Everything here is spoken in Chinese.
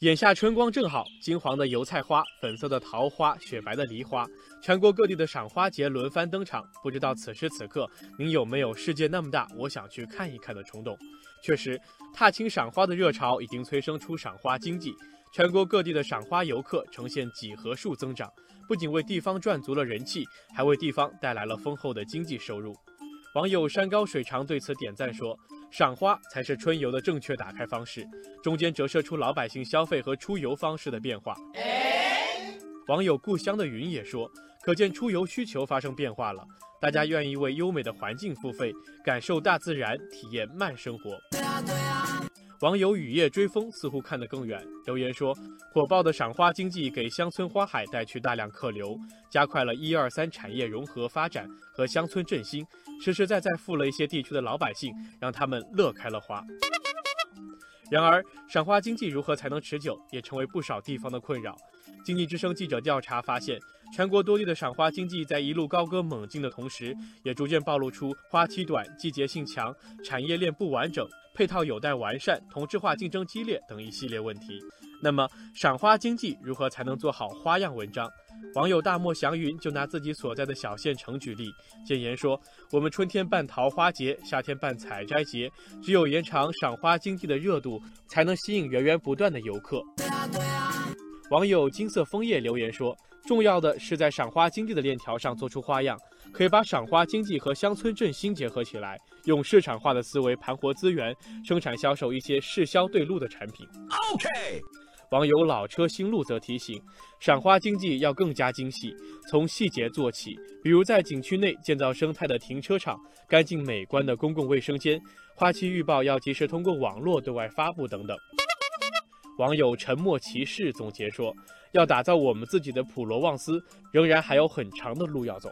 眼下春光正好，金黄的油菜花、粉色的桃花、雪白的梨花，全国各地的赏花节轮番登场。不知道此时此刻您有没有世界那么大，我想去看一看的冲动？确实，踏青赏花的热潮已经催生出赏花经济，全国各地的赏花游客呈现几何数增长，不仅为地方赚足了人气，还为地方带来了丰厚的经济收入。网友山高水长对此点赞说。赏花才是春游的正确打开方式，中间折射出老百姓消费和出游方式的变化。网友故乡的云也说，可见出游需求发生变化了，大家愿意为优美的环境付费，感受大自然，体验慢生活。网友雨夜追风似乎看得更远，留言说：“火爆的赏花经济给乡村花海带去大量客流，加快了一二三产业融合发展和乡村振兴，实实在在富了一些地区的老百姓，让他们乐开了花。”然而，赏花经济如何才能持久，也成为不少地方的困扰。经济之声记者调查发现，全国多地的赏花经济在一路高歌猛进的同时，也逐渐暴露出花期短、季节性强、产业链不完整。配套有待完善，同质化竞争激烈等一系列问题。那么，赏花经济如何才能做好花样文章？网友大漠祥云就拿自己所在的小县城举例，建言说：“我们春天办桃花节，夏天办采摘节，只有延长赏花经济的热度，才能吸引源源不断的游客。”网友金色枫叶留言说。重要的是在赏花经济的链条上做出花样，可以把赏花经济和乡村振兴结合起来，用市场化的思维盘活资源，生产销售一些市销对路的产品。OK，网友老车新路则提醒，赏花经济要更加精细，从细节做起，比如在景区内建造生态的停车场、干净美观的公共卫生间，花期预报要及时通过网络对外发布等等。网友沉默骑士总结说：“要打造我们自己的普罗旺斯，仍然还有很长的路要走。”